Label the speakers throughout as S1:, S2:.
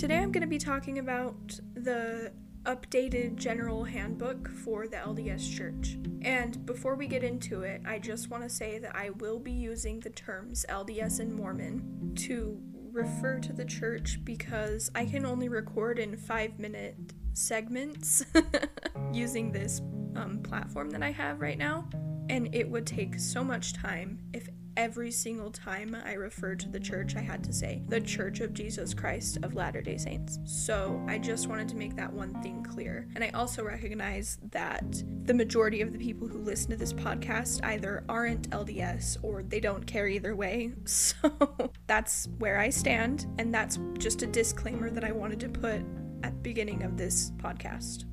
S1: Today I'm going to be talking about the updated general handbook for the LDS Church. And before we get into it, I just want to say that I will be using the terms LDS and Mormon to refer to the church because I can only record in five minute segments using this um, platform that I have right now. And it would take so much time if every single time I referred to the church, I had to say, the Church of Jesus Christ of Latter day Saints. So I just wanted to make that one thing clear. And I also recognize that the majority of the people who listen to this podcast either aren't LDS or they don't care either way. So that's where I stand. And that's just a disclaimer that I wanted to put at the beginning of this podcast.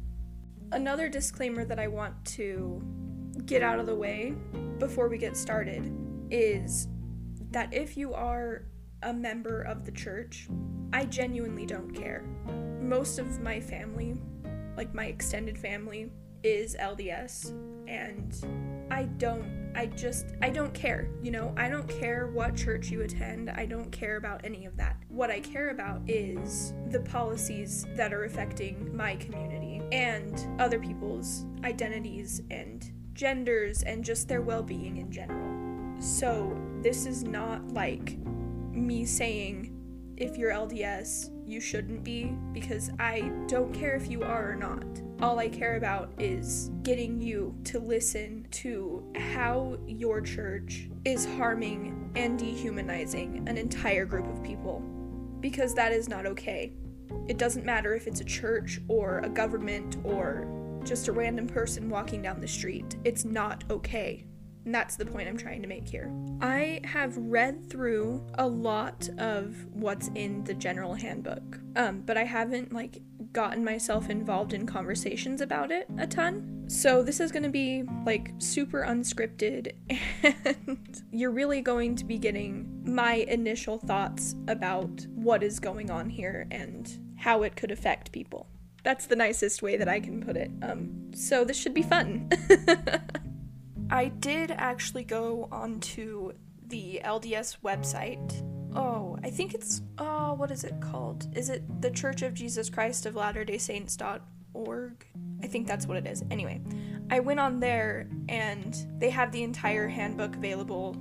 S1: Another disclaimer that I want to get out of the way before we get started is that if you are a member of the church, I genuinely don't care. Most of my family, like my extended family, is LDS, and I don't, I just, I don't care. You know, I don't care what church you attend, I don't care about any of that. What I care about is the policies that are affecting my community and other people's identities and genders and just their well being in general. So, this is not like me saying if you're LDS, you shouldn't be, because I don't care if you are or not. All I care about is getting you to listen to how your church is harming and dehumanizing an entire group of people, because that is not okay. It doesn't matter if it's a church or a government or just a random person walking down the street. It's not okay. And that's the point I'm trying to make here. I have read through a lot of what's in the general handbook, um, but I haven't like gotten myself involved in conversations about it a ton. So this is going to be like super unscripted, and you're really going to be getting my initial thoughts about what is going on here and how it could affect people. That's the nicest way that I can put it. Um, so this should be fun. I did actually go onto the LDS website. Oh, I think it's oh, what is it called? Is it the Church of Jesus Christ of Latter-day Saints.org? I think that's what it is. Anyway, I went on there and they have the entire handbook available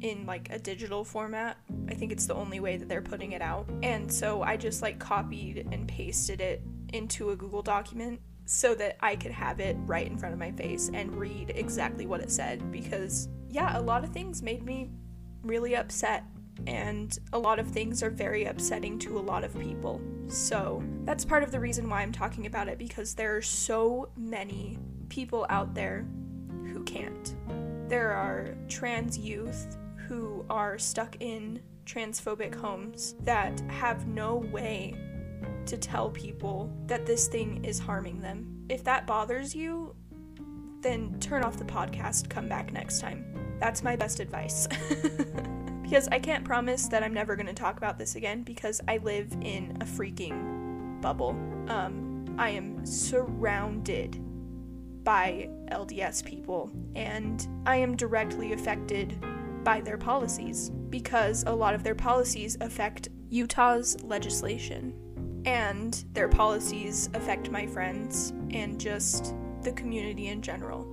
S1: in like a digital format. I think it's the only way that they're putting it out. And so I just like copied and pasted it into a Google document so that I could have it right in front of my face and read exactly what it said because, yeah, a lot of things made me really upset, and a lot of things are very upsetting to a lot of people. So, that's part of the reason why I'm talking about it because there are so many people out there who can't. There are trans youth who are stuck in transphobic homes that have no way to tell people that this thing is harming them. If that bothers you, then turn off the podcast, come back next time. That's my best advice. because I can't promise that I'm never going to talk about this again because I live in a freaking bubble. Um, I am surrounded by LDS people and I am directly affected by their policies because a lot of their policies affect Utah's legislation and their policies affect my friends and just the community in general.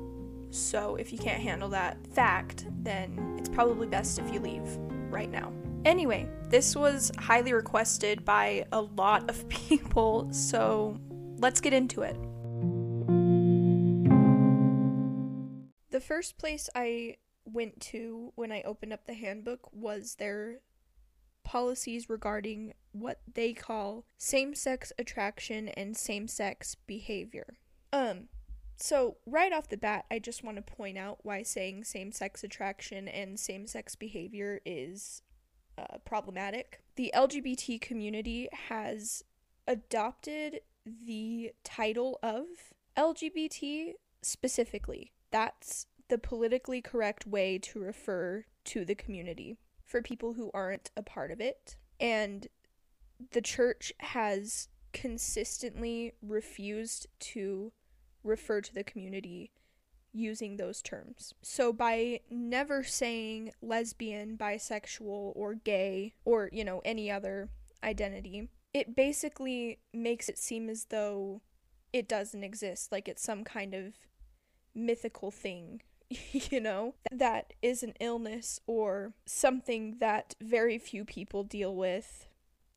S1: So, if you can't handle that fact, then it's probably best if you leave right now. Anyway, this was highly requested by a lot of people, so let's get into it. The first place I went to when I opened up the handbook was their policies regarding what they call same-sex attraction and same-sex behavior. Um so right off the bat, I just want to point out why saying same-sex attraction and same-sex behavior is uh, problematic. The LGBT community has adopted the title of LGBT specifically. That's the politically correct way to refer to the community for people who aren't a part of it. And the church has consistently refused to refer to the community using those terms. So by never saying lesbian, bisexual, or gay, or, you know, any other identity, it basically makes it seem as though it doesn't exist, like it's some kind of mythical thing, you know, that is an illness or something that very few people deal with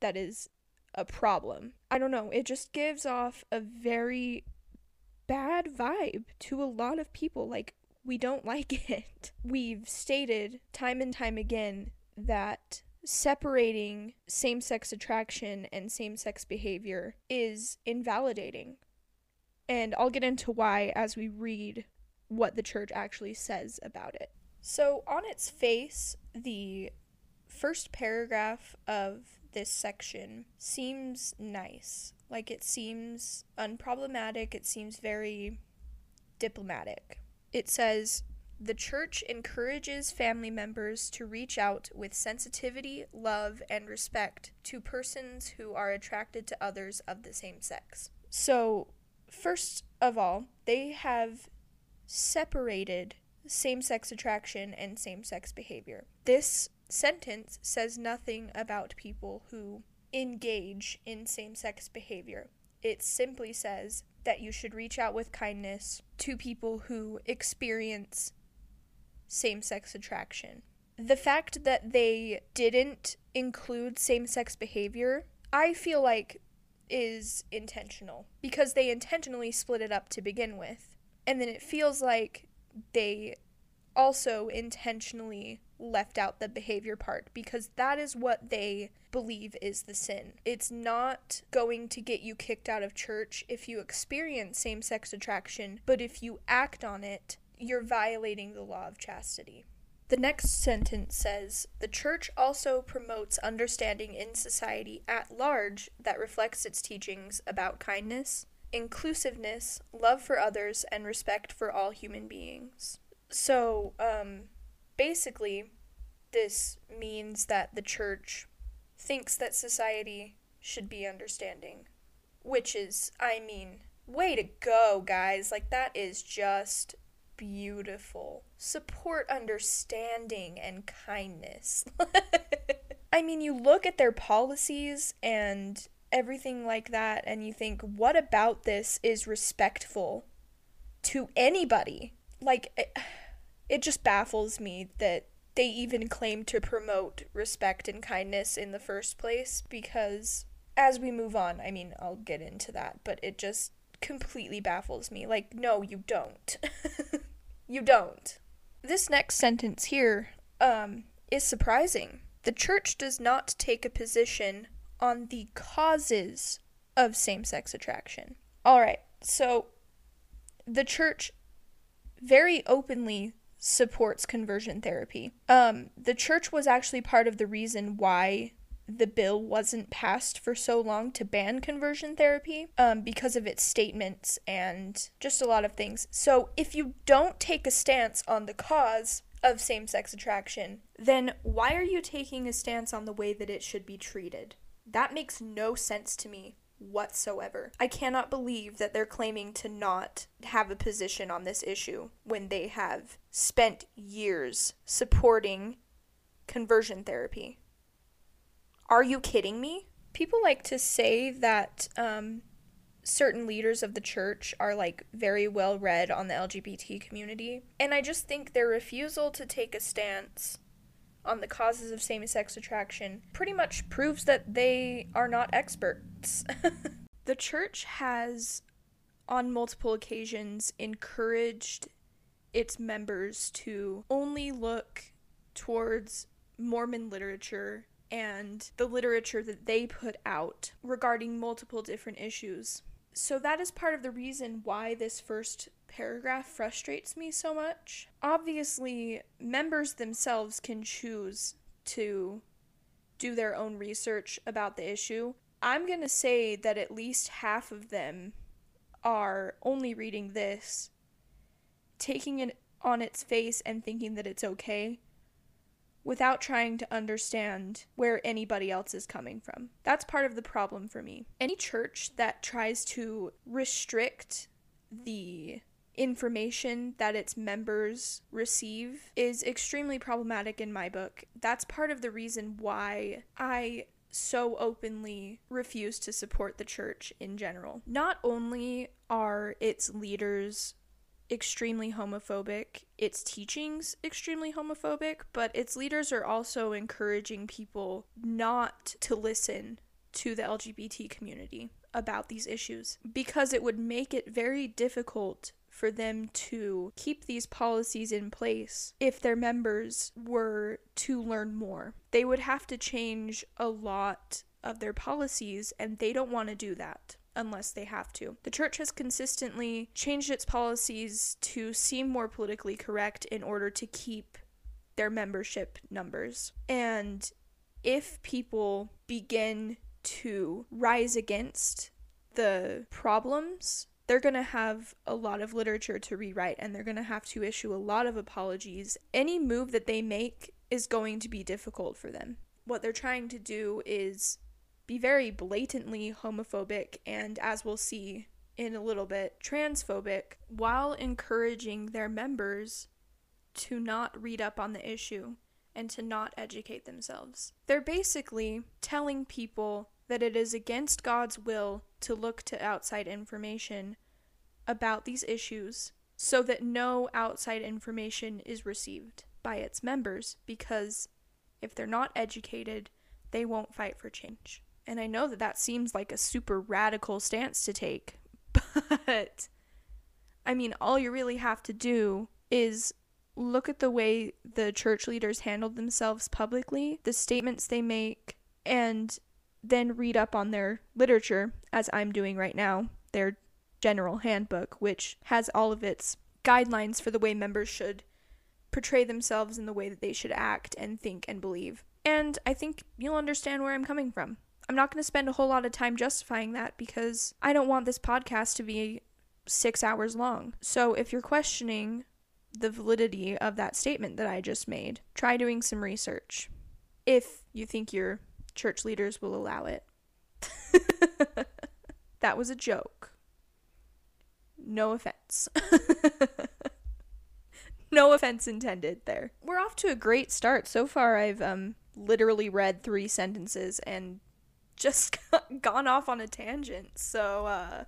S1: that is a problem. I don't know, it just gives off a very bad vibe to a lot of people. Like, we don't like it. We've stated time and time again that separating same sex attraction and same sex behavior is invalidating. And I'll get into why as we read what the church actually says about it. So, on its face, the first paragraph of this section seems nice. Like it seems unproblematic, it seems very diplomatic. It says, the church encourages family members to reach out with sensitivity, love, and respect to persons who are attracted to others of the same sex. So, first of all, they have separated same sex attraction and same sex behavior. This sentence says nothing about people who engage in same sex behavior. It simply says that you should reach out with kindness to people who experience same sex attraction. The fact that they didn't include same sex behavior, I feel like is intentional because they intentionally split it up to begin with. And then it feels like they also intentionally left out the behavior part because that is what they believe is the sin. It's not going to get you kicked out of church if you experience same sex attraction, but if you act on it, you're violating the law of chastity. The next sentence says The church also promotes understanding in society at large that reflects its teachings about kindness, inclusiveness, love for others, and respect for all human beings. So, um, basically, this means that the church thinks that society should be understanding, which is, I mean, way to go, guys. Like, that is just beautiful. Support understanding and kindness. I mean, you look at their policies and everything like that, and you think, what about this is respectful to anybody? Like, it, it just baffles me that they even claim to promote respect and kindness in the first place because as we move on, I mean, I'll get into that, but it just completely baffles me. Like, no, you don't. you don't. This next sentence here um, is surprising. The church does not take a position on the causes of same sex attraction. All right, so the church very openly supports conversion therapy. Um, the church was actually part of the reason why the bill wasn't passed for so long to ban conversion therapy um, because of its statements and just a lot of things. So, if you don't take a stance on the cause of same sex attraction, then why are you taking a stance on the way that it should be treated? That makes no sense to me whatsoever. I cannot believe that they're claiming to not have a position on this issue when they have spent years supporting conversion therapy. Are you kidding me? People like to say that um, certain leaders of the church are like very well read on the LGBT community, and I just think their refusal to take a stance on the causes of same sex attraction pretty much proves that they are not experts. the church has, on multiple occasions, encouraged its members to only look towards Mormon literature and the literature that they put out regarding multiple different issues. So, that is part of the reason why this first paragraph frustrates me so much. Obviously, members themselves can choose to do their own research about the issue. I'm going to say that at least half of them are only reading this, taking it on its face and thinking that it's okay without trying to understand where anybody else is coming from. That's part of the problem for me. Any church that tries to restrict the information that its members receive is extremely problematic in my book. That's part of the reason why I so openly refuse to support the church in general. Not only are its leaders extremely homophobic, its teachings extremely homophobic, but its leaders are also encouraging people not to listen to the LGBT community about these issues because it would make it very difficult for them to keep these policies in place if their members were to learn more. They would have to change a lot of their policies, and they don't want to do that unless they have to. The church has consistently changed its policies to seem more politically correct in order to keep their membership numbers. And if people begin to rise against the problems they're going to have a lot of literature to rewrite and they're going to have to issue a lot of apologies. Any move that they make is going to be difficult for them. What they're trying to do is be very blatantly homophobic and, as we'll see in a little bit, transphobic while encouraging their members to not read up on the issue and to not educate themselves. They're basically telling people that it is against God's will to look to outside information about these issues so that no outside information is received by its members because if they're not educated, they won't fight for change. And I know that that seems like a super radical stance to take, but I mean, all you really have to do is look at the way the church leaders handled themselves publicly, the statements they make, and then read up on their literature, as I'm doing right now, their general handbook, which has all of its guidelines for the way members should portray themselves in the way that they should act and think and believe. And I think you'll understand where I'm coming from. I'm not going to spend a whole lot of time justifying that because I don't want this podcast to be six hours long. So if you're questioning the validity of that statement that I just made, try doing some research. If you think you're church leaders will allow it. that was a joke. No offense. no offense intended there. We're off to a great start. So far, I've um, literally read three sentences and just gone off on a tangent. So, uh,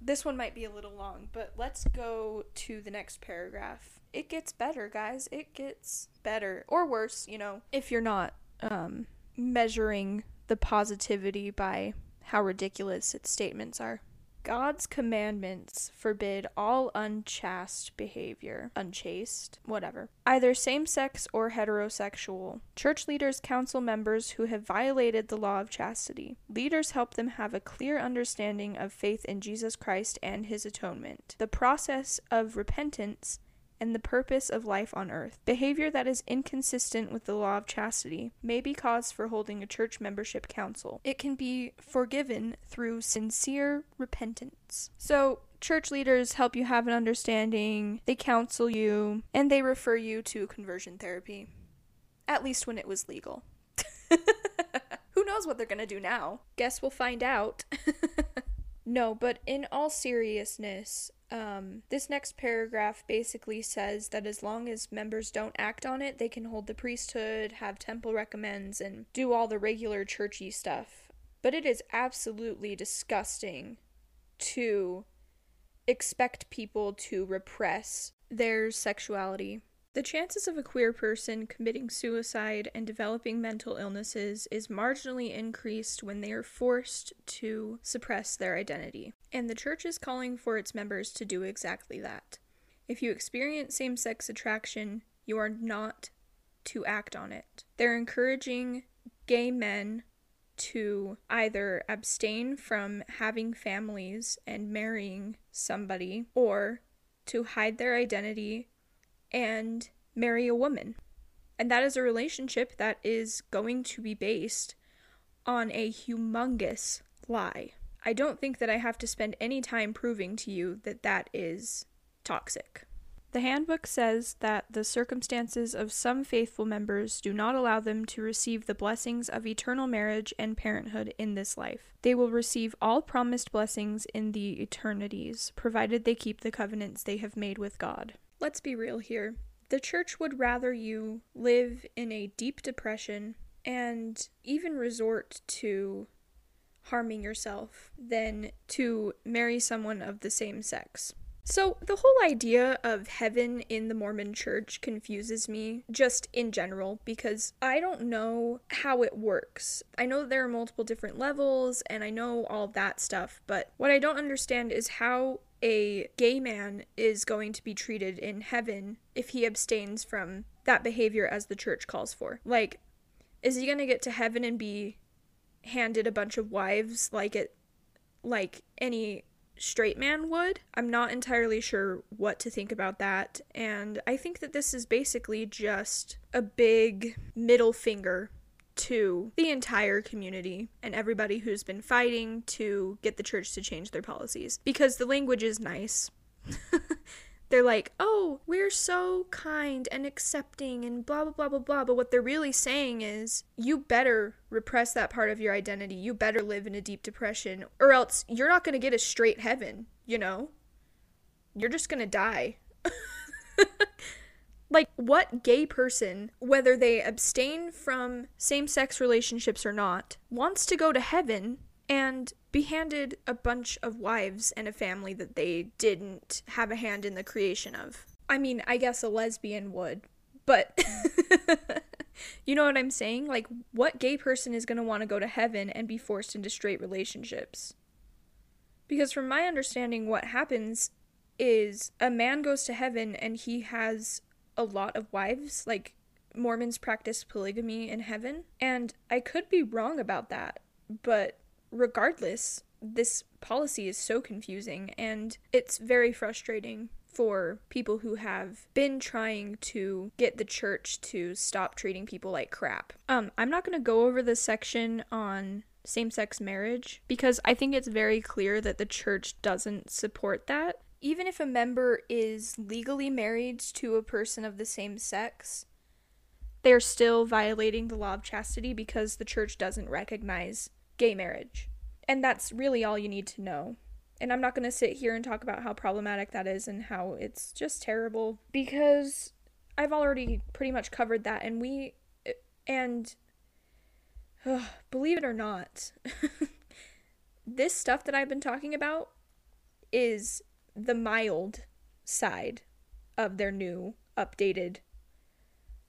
S1: this one might be a little long, but let's go to the next paragraph. It gets better, guys. It gets better. Or worse, you know, if you're not um, measuring the positivity by how ridiculous its statements are. God's commandments forbid all unchaste behavior, unchaste, whatever, either same sex or heterosexual. Church leaders counsel members who have violated the law of chastity. Leaders help them have a clear understanding of faith in Jesus Christ and his atonement. The process of repentance and the purpose of life on earth. Behavior that is inconsistent with the law of chastity may be cause for holding a church membership council. It can be forgiven through sincere repentance. So, church leaders help you have an understanding, they counsel you, and they refer you to conversion therapy. At least when it was legal. Who knows what they're gonna do now? Guess we'll find out. no, but in all seriousness, um, this next paragraph basically says that as long as members don't act on it, they can hold the priesthood, have temple recommends, and do all the regular churchy stuff. But it is absolutely disgusting to expect people to repress their sexuality the chances of a queer person committing suicide and developing mental illnesses is marginally increased when they are forced to suppress their identity. And the church is calling for its members to do exactly that. If you experience same sex attraction, you are not to act on it. They're encouraging gay men to either abstain from having families and marrying somebody or to hide their identity and marry a woman. And that is a relationship that is going to be based on a humongous lie. I don't think that I have to spend any time proving to you that that is toxic. The handbook says that the circumstances of some faithful members do not allow them to receive the blessings of eternal marriage and parenthood in this life. They will receive all promised blessings in the eternities, provided they keep the covenants they have made with God. Let's be real here. The church would rather you live in a deep depression and even resort to harming yourself than to marry someone of the same sex. So, the whole idea of heaven in the Mormon church confuses me just in general because I don't know how it works. I know there are multiple different levels and I know all that stuff, but what I don't understand is how a gay man is going to be treated in heaven if he abstains from that behavior as the church calls for. Like, is he going to get to heaven and be handed a bunch of wives like it like any straight man would. I'm not entirely sure what to think about that, and I think that this is basically just a big middle finger to the entire community and everybody who's been fighting to get the church to change their policies because the language is nice. they're like, oh, we're so kind and accepting and blah, blah, blah, blah, blah. But what they're really saying is, you better repress that part of your identity. You better live in a deep depression, or else you're not going to get a straight heaven, you know? You're just going to die. like, what gay person, whether they abstain from same sex relationships or not, wants to go to heaven and be handed a bunch of wives and a family that they didn't have a hand in the creation of. I mean, I guess a lesbian would, but you know what I'm saying? Like, what gay person is going to want to go to heaven and be forced into straight relationships? Because, from my understanding, what happens is a man goes to heaven and he has a lot of wives. Like, Mormons practice polygamy in heaven. And I could be wrong about that, but regardless, this policy is so confusing and it's very frustrating for people who have been trying to get the church to stop treating people like crap. Um, I'm not going to go over the section on same sex marriage because I think it's very clear that the church doesn't support that. Even if a member is legally married to a person of the same sex, they're still violating the law of chastity because the church doesn't recognize gay marriage. And that's really all you need to know. And I'm not going to sit here and talk about how problematic that is and how it's just terrible because I've already pretty much covered that. And we, and uh, believe it or not, this stuff that I've been talking about is the mild side of their new updated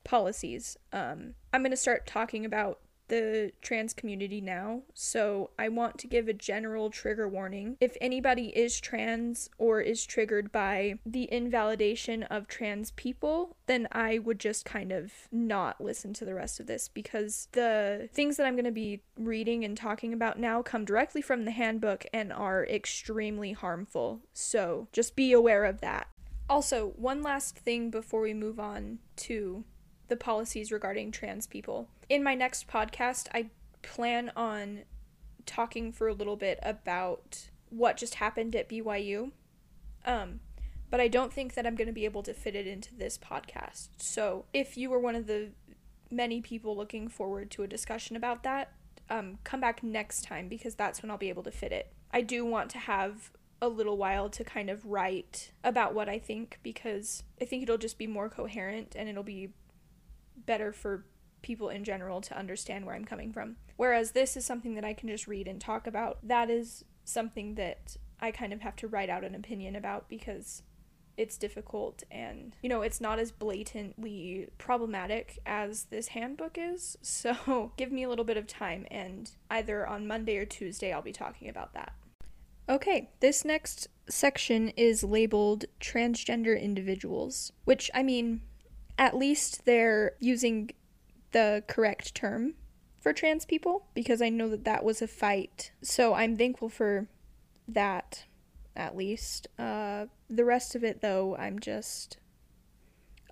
S1: policies. Um, I'm going to start talking about the trans community now, so I want to give a general trigger warning. If anybody is trans or is triggered by the invalidation of trans people, then I would just kind of not listen to the rest of this because the things that I'm going to be reading and talking about now come directly from the handbook and are extremely harmful. So just be aware of that. Also, one last thing before we move on to the policies regarding trans people. In my next podcast, I plan on talking for a little bit about what just happened at BYU. Um, but I don't think that I'm going to be able to fit it into this podcast. So, if you were one of the many people looking forward to a discussion about that, um, come back next time because that's when I'll be able to fit it. I do want to have a little while to kind of write about what I think because I think it'll just be more coherent and it'll be better for people in general to understand where I'm coming from. Whereas this is something that I can just read and talk about. That is something that I kind of have to write out an opinion about because it's difficult and you know it's not as blatantly problematic as this handbook is so give me a little bit of time and either on monday or tuesday i'll be talking about that okay this next section is labeled transgender individuals which i mean at least they're using the correct term for trans people because I know that that was a fight. So I'm thankful for that, at least. Uh, the rest of it, though, I'm just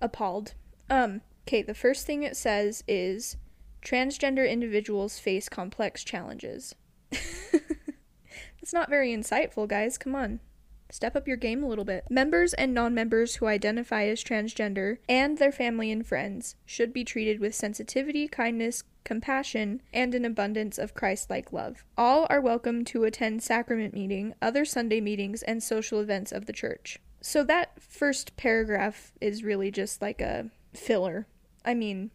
S1: appalled. Um, okay, the first thing it says is transgender individuals face complex challenges. That's not very insightful, guys. Come on. Step up your game a little bit. Members and non members who identify as transgender and their family and friends should be treated with sensitivity, kindness, compassion, and an abundance of Christ like love. All are welcome to attend sacrament meeting, other Sunday meetings, and social events of the church. So that first paragraph is really just like a filler. I mean,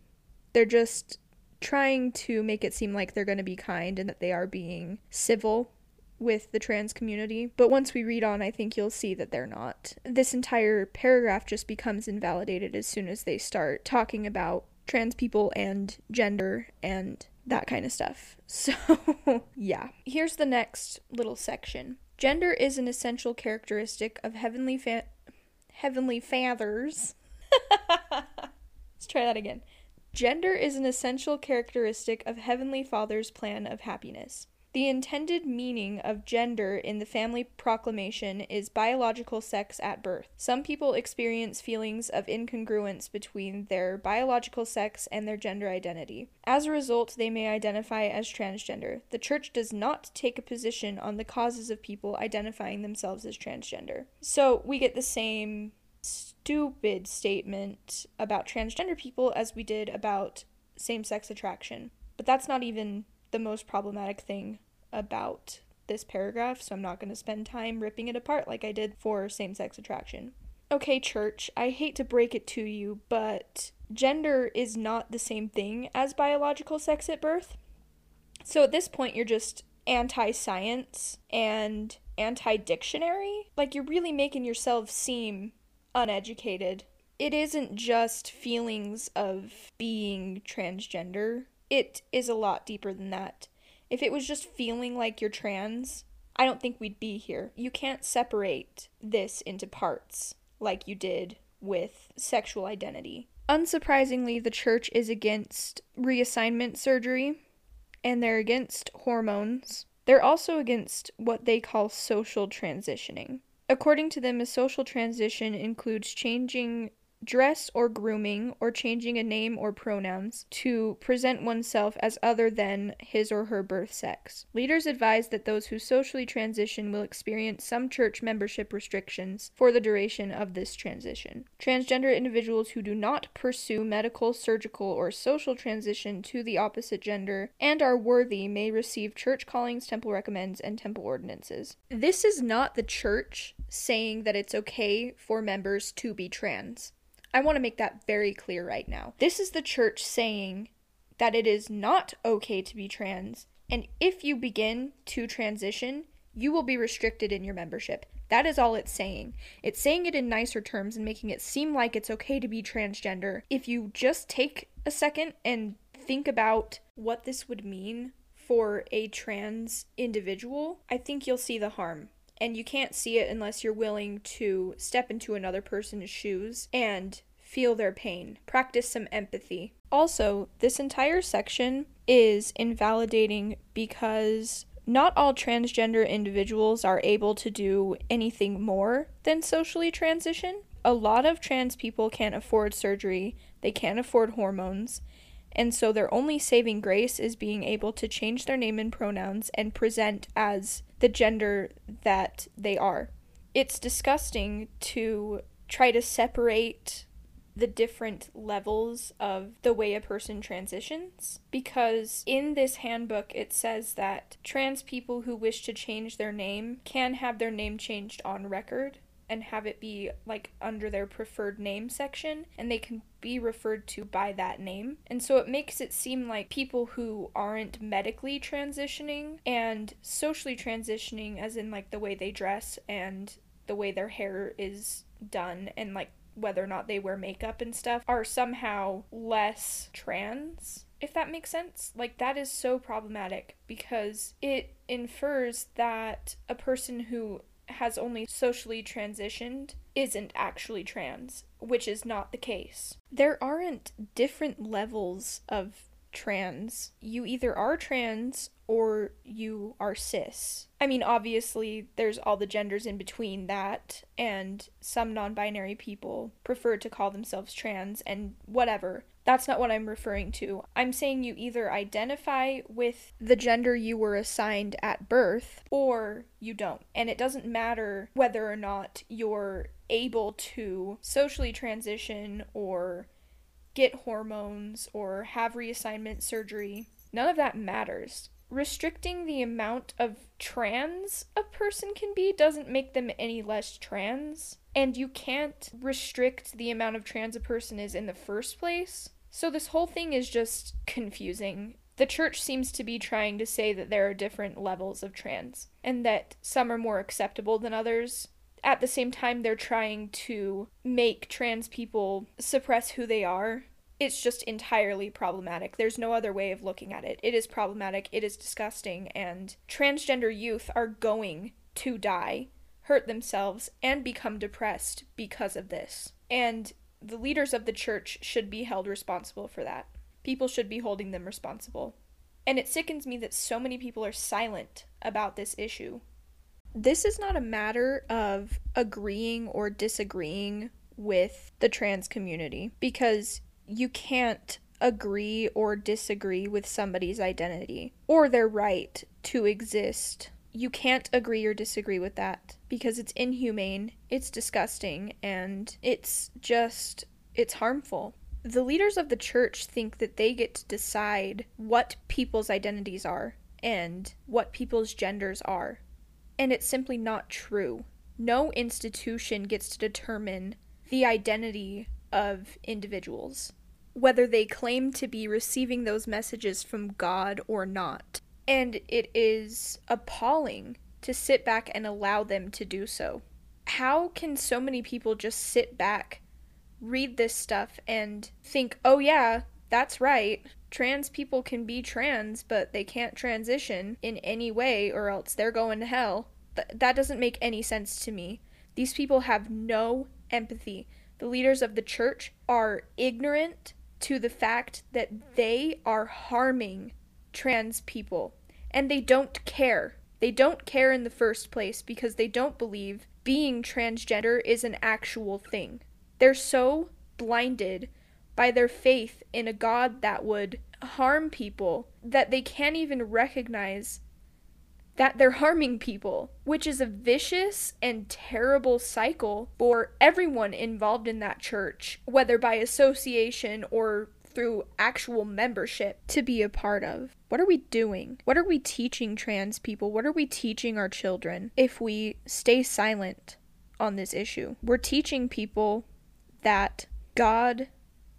S1: they're just trying to make it seem like they're going to be kind and that they are being civil with the trans community. But once we read on, I think you'll see that they're not. This entire paragraph just becomes invalidated as soon as they start talking about trans people and gender and that kind of stuff. So, yeah. Here's the next little section. Gender is an essential characteristic of heavenly fa- heavenly fathers. Let's try that again. Gender is an essential characteristic of Heavenly Father's plan of happiness. The intended meaning of gender in the family proclamation is biological sex at birth. Some people experience feelings of incongruence between their biological sex and their gender identity. As a result, they may identify as transgender. The church does not take a position on the causes of people identifying themselves as transgender. So we get the same stupid statement about transgender people as we did about same sex attraction. But that's not even the most problematic thing about this paragraph, so I'm not going to spend time ripping it apart like I did for same sex attraction. Okay, church, I hate to break it to you, but gender is not the same thing as biological sex at birth. So at this point, you're just anti science and anti dictionary. Like, you're really making yourself seem uneducated. It isn't just feelings of being transgender, it is a lot deeper than that. If it was just feeling like you're trans, I don't think we'd be here. You can't separate this into parts like you did with sexual identity. Unsurprisingly, the church is against reassignment surgery and they're against hormones. They're also against what they call social transitioning. According to them, a social transition includes changing dress or grooming or changing a name or pronouns to present oneself as other than his or her birth sex. Leaders advise that those who socially transition will experience some church membership restrictions for the duration of this transition. Transgender individuals who do not pursue medical, surgical, or social transition to the opposite gender and are worthy may receive church callings, temple recommends, and temple ordinances. This is not the church saying that it's okay for members to be trans. I want to make that very clear right now. This is the church saying that it is not okay to be trans, and if you begin to transition, you will be restricted in your membership. That is all it's saying. It's saying it in nicer terms and making it seem like it's okay to be transgender. If you just take a second and think about what this would mean for a trans individual, I think you'll see the harm and you can't see it unless you're willing to step into another person's shoes and feel their pain. Practice some empathy. Also, this entire section is invalidating because not all transgender individuals are able to do anything more than socially transition. A lot of trans people can't afford surgery, they can't afford hormones, and so their only saving grace is being able to change their name and pronouns and present as the gender that they are. It's disgusting to try to separate the different levels of the way a person transitions because in this handbook it says that trans people who wish to change their name can have their name changed on record and have it be like under their preferred name section and they can be referred to by that name. And so it makes it seem like people who aren't medically transitioning and socially transitioning as in like the way they dress and the way their hair is done and like whether or not they wear makeup and stuff are somehow less trans if that makes sense. Like, that is so problematic because it infers that a person who has only socially transitioned isn't actually trans, which is not the case. There aren't different levels of trans. You either are trans or you are cis. I mean, obviously, there's all the genders in between that, and some non binary people prefer to call themselves trans and whatever. That's not what I'm referring to. I'm saying you either identify with the gender you were assigned at birth or you don't. And it doesn't matter whether or not you're able to socially transition or get hormones or have reassignment surgery. None of that matters. Restricting the amount of trans a person can be doesn't make them any less trans. And you can't restrict the amount of trans a person is in the first place So this whole thing is just confusing. The church seems to be trying to say that there are different levels of trans and that some are more acceptable than others. At the same time, they're trying to make trans people suppress who they are. It's just entirely problematic. There's no other way of looking at it. It is problematic, it is disgusting, and transgender youth are going to die, hurt themselves, and become depressed because of this. And the leaders of the church should be held responsible for that. People should be holding them responsible. And it sickens me that so many people are silent about this issue. This is not a matter of agreeing or disagreeing with the trans community because you can't agree or disagree with somebody's identity or their right to exist you can't agree or disagree with that because it's inhumane, it's disgusting, and it's just it's harmful. The leaders of the church think that they get to decide what people's identities are and what people's genders are. And it's simply not true. No institution gets to determine the identity of individuals, whether they claim to be receiving those messages from God or not. And it is appalling to sit back and allow them to do so. How can so many people just sit back, read this stuff, and think, oh, yeah, that's right. Trans people can be trans, but they can't transition in any way, or else they're going to hell. Th- that doesn't make any sense to me. These people have no empathy. The leaders of the church are ignorant to the fact that they are harming trans people and they don't care. They don't care in the first place because they don't believe being transgender is an actual thing. They're so blinded by their faith in a God that would harm people that they can't even recognize that they're harming people, which is a vicious and terrible cycle for everyone involved in that church, whether by association or through actual membership to be a part of. What are we doing? What are we teaching trans people? What are we teaching our children if we stay silent on this issue? We're teaching people that God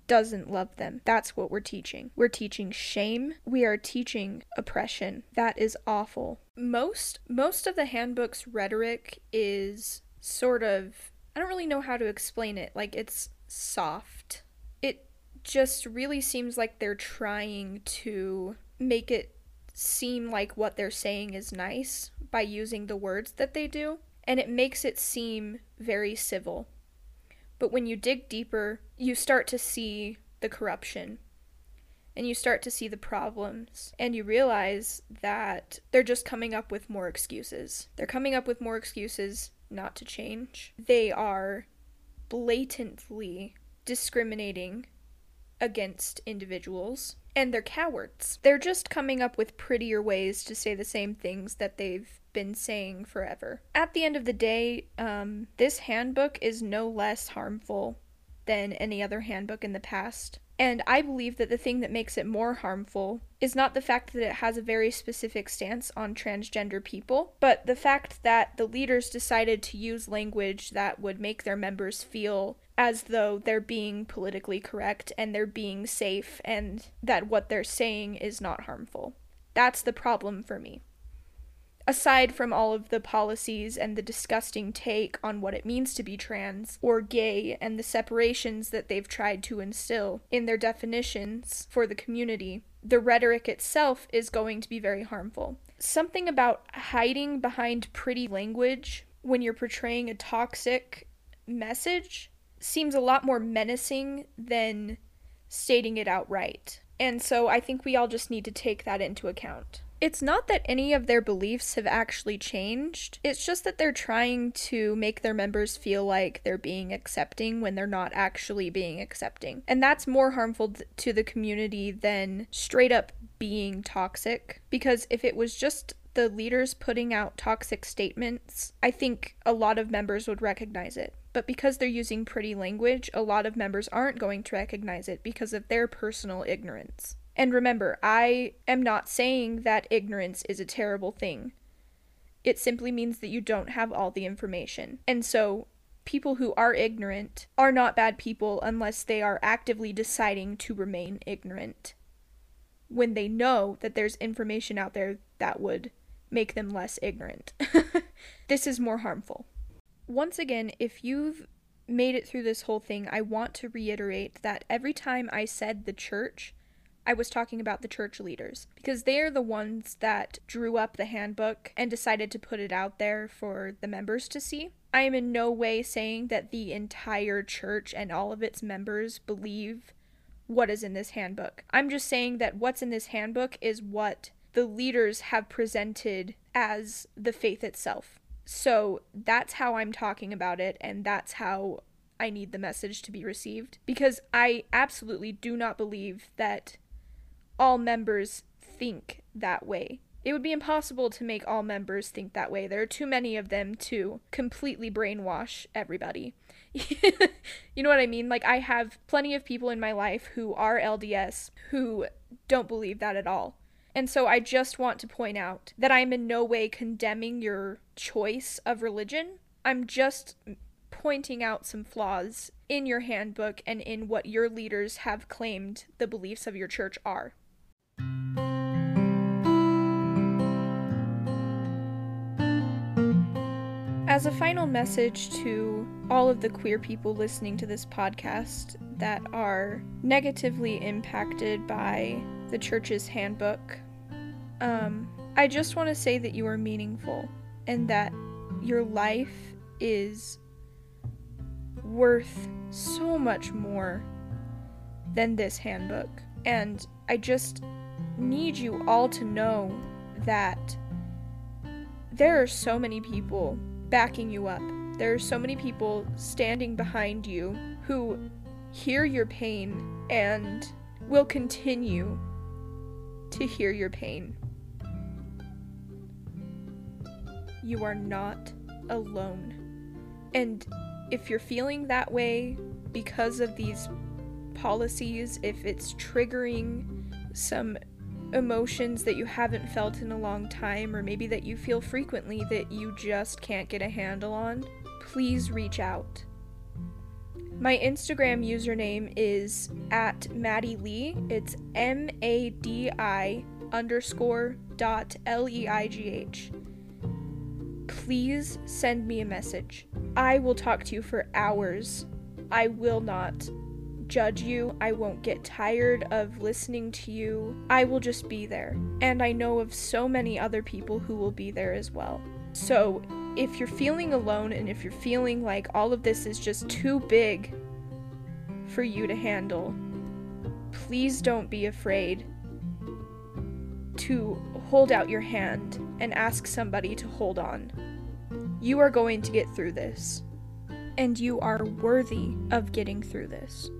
S1: doesn't love them. That's what we're teaching. We're teaching shame. We are teaching oppression. That is awful. Most most of the handbook's rhetoric is sort of I don't really know how to explain it. Like it's soft It just really seems like they're trying to make it seem like what they're saying is nice by using the words that they do, and it makes it seem very civil. But when you dig deeper, you start to see the corruption and you start to see the problems and you realize that they're just coming up with more excuses. They're coming up with more excuses not to change. They are blatantly discriminating against individuals, and they're cowards. They're just coming up with prettier ways to say the same things that they've been saying forever. At the end of the day, um, this handbook is no less harmful than any other handbook in the past. And I believe that the thing that makes it more harmful is not the fact that it has a very specific stance on transgender people, but the fact that the leaders decided to use language that would make their members feel as though they're being politically correct and they're being safe and that what they're saying is not harmful. That's the problem for me. Aside from all of the policies and the disgusting take on what it means to be trans or gay and the separations that they've tried to instill in their definitions for the community, the rhetoric itself is going to be very harmful. Something about hiding behind pretty language when you're portraying a toxic message seems a lot more menacing than stating it outright. And so I think we all just need to take that into account. It's not that any of their beliefs have actually changed. It's just that they're trying to make their members feel like they're being accepting when they're not actually being accepting. And that's more harmful to the community than straight up being toxic. Because if it was just the leaders putting out toxic statements, I think a lot of members would recognize it. But because they're using pretty language, a lot of members aren't going to recognize it because of their personal ignorance. And remember, I am not saying that ignorance is a terrible thing. It simply means that you don't have all the information. And so, people who are ignorant are not bad people unless they are actively deciding to remain ignorant when they know that there's information out there that would make them less ignorant. this is more harmful. Once again, if you've made it through this whole thing, I want to reiterate that every time I said the church, I was talking about the church leaders because they are the ones that drew up the handbook and decided to put it out there for the members to see. I am in no way saying that the entire church and all of its members believe what is in this handbook. I'm just saying that what's in this handbook is what the leaders have presented as the faith itself. So that's how I'm talking about it, and that's how I need the message to be received. Because I absolutely do not believe that all members think that way. It would be impossible to make all members think that way. There are too many of them to completely brainwash everybody. you know what I mean? Like, I have plenty of people in my life who are LDS who don't believe that at all. And so I just want to point out that I'm in no way condemning your choice of religion. I'm just pointing out some flaws in your handbook and in what your leaders have claimed the beliefs of your church are. As a final message to all of the queer people listening to this podcast that are negatively impacted by the church's handbook, um, I just want to say that you are meaningful and that your life is worth so much more than this handbook. And I just need you all to know that there are so many people backing you up. There are so many people standing behind you who hear your pain and will continue to hear your pain. You are not alone. And if you're feeling that way because of these policies, if it's triggering some emotions that you haven't felt in a long time, or maybe that you feel frequently that you just can't get a handle on, please reach out. My Instagram username is at Madi Leigh. It's M A D I underscore dot L E I G H. Please send me a message. I will talk to you for hours. I will not judge you. I won't get tired of listening to you. I will just be there. And I know of so many other people who will be there as well. So, if you're feeling alone and if you're feeling like all of this is just too big for you to handle, please don't be afraid to hold out your hand and ask somebody to hold on. You are going to get through this, and you are worthy of getting through this.